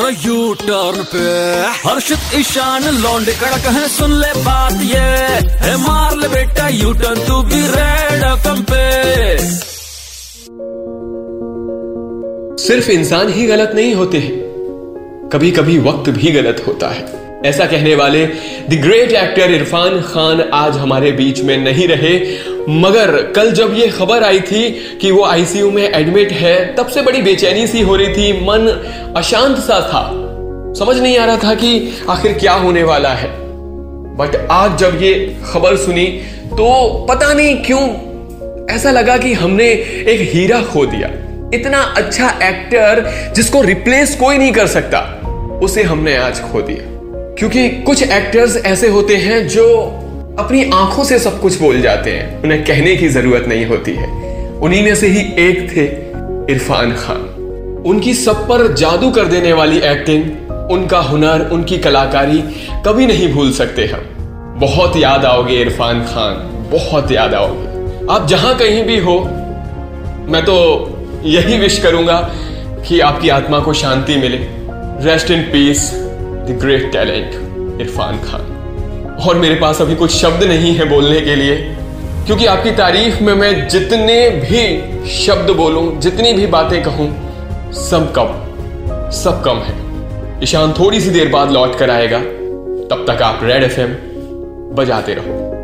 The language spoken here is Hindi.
यू टर्न पे। हर्षित, ईशान, लौंड, कड़क है, सुन ले बात ये। है मार ले बेटा यू टर्न तू भी रेड एफएम पे। सिर्फ़ इंसान ही गलत नहीं होते हैं। कभी कभी वक्त भी गलत होता है। ऐसा कहने वाले the great actor Irrfan Khan आज हमारे बीच में नहीं रहे। मगर कल जब ये खबर आई थी कि वो आईसीयू में एडमिट है, तब से बड़ी बेचैनी सी हो रही थी। मन अशांत सा था। समझ नहीं आ रहा था कि आखिर क्या होने वाला है। बट आज जब ये खबर सुनी तो पता नहीं क्यों ऐसा लगा कि हमने एक हीरा खो दिया। इतना अच्छा एक्टर जिसको रिप्लेस कोई नहीं कर सकता, उसे हमने आज खो दिया। क्योंकि कुछ एक्टर्स ऐसे होते हैं जो अपनी आँखों से सब कुछ बोल जाते हैं। उन्हें कहने की ज़रूरत नहीं होती है। उन्हीं में से ही एक थे इरफान खान। उनकी सब पर जादू कर देने वाली एक्टिंग उनका हुनर, उनकी कलाकारी कभी नहीं भूल सकते हम। बहुत याद आओगे इरफान खान, बहुत याद आओगे। आप जहाँ कहीं भी हो, मैं तो यही विश करूँगा कि आपकी आत्मा को शांति मिले। Rest in peace the great talent Irrfan Khan. और मेरे पास अभी कुछ शब्द नहीं है बोलने के लिए, क्योंकि आपकी तारीफ़ में मैं जितने भी शब्द बोलूँ, जितनी भी बातें कहूँ, सब कम सब कम है। ईशान थोड़ी सी देर बाद लौट कर आएगा। तब तक आप रेड एफएम बजाते रहो।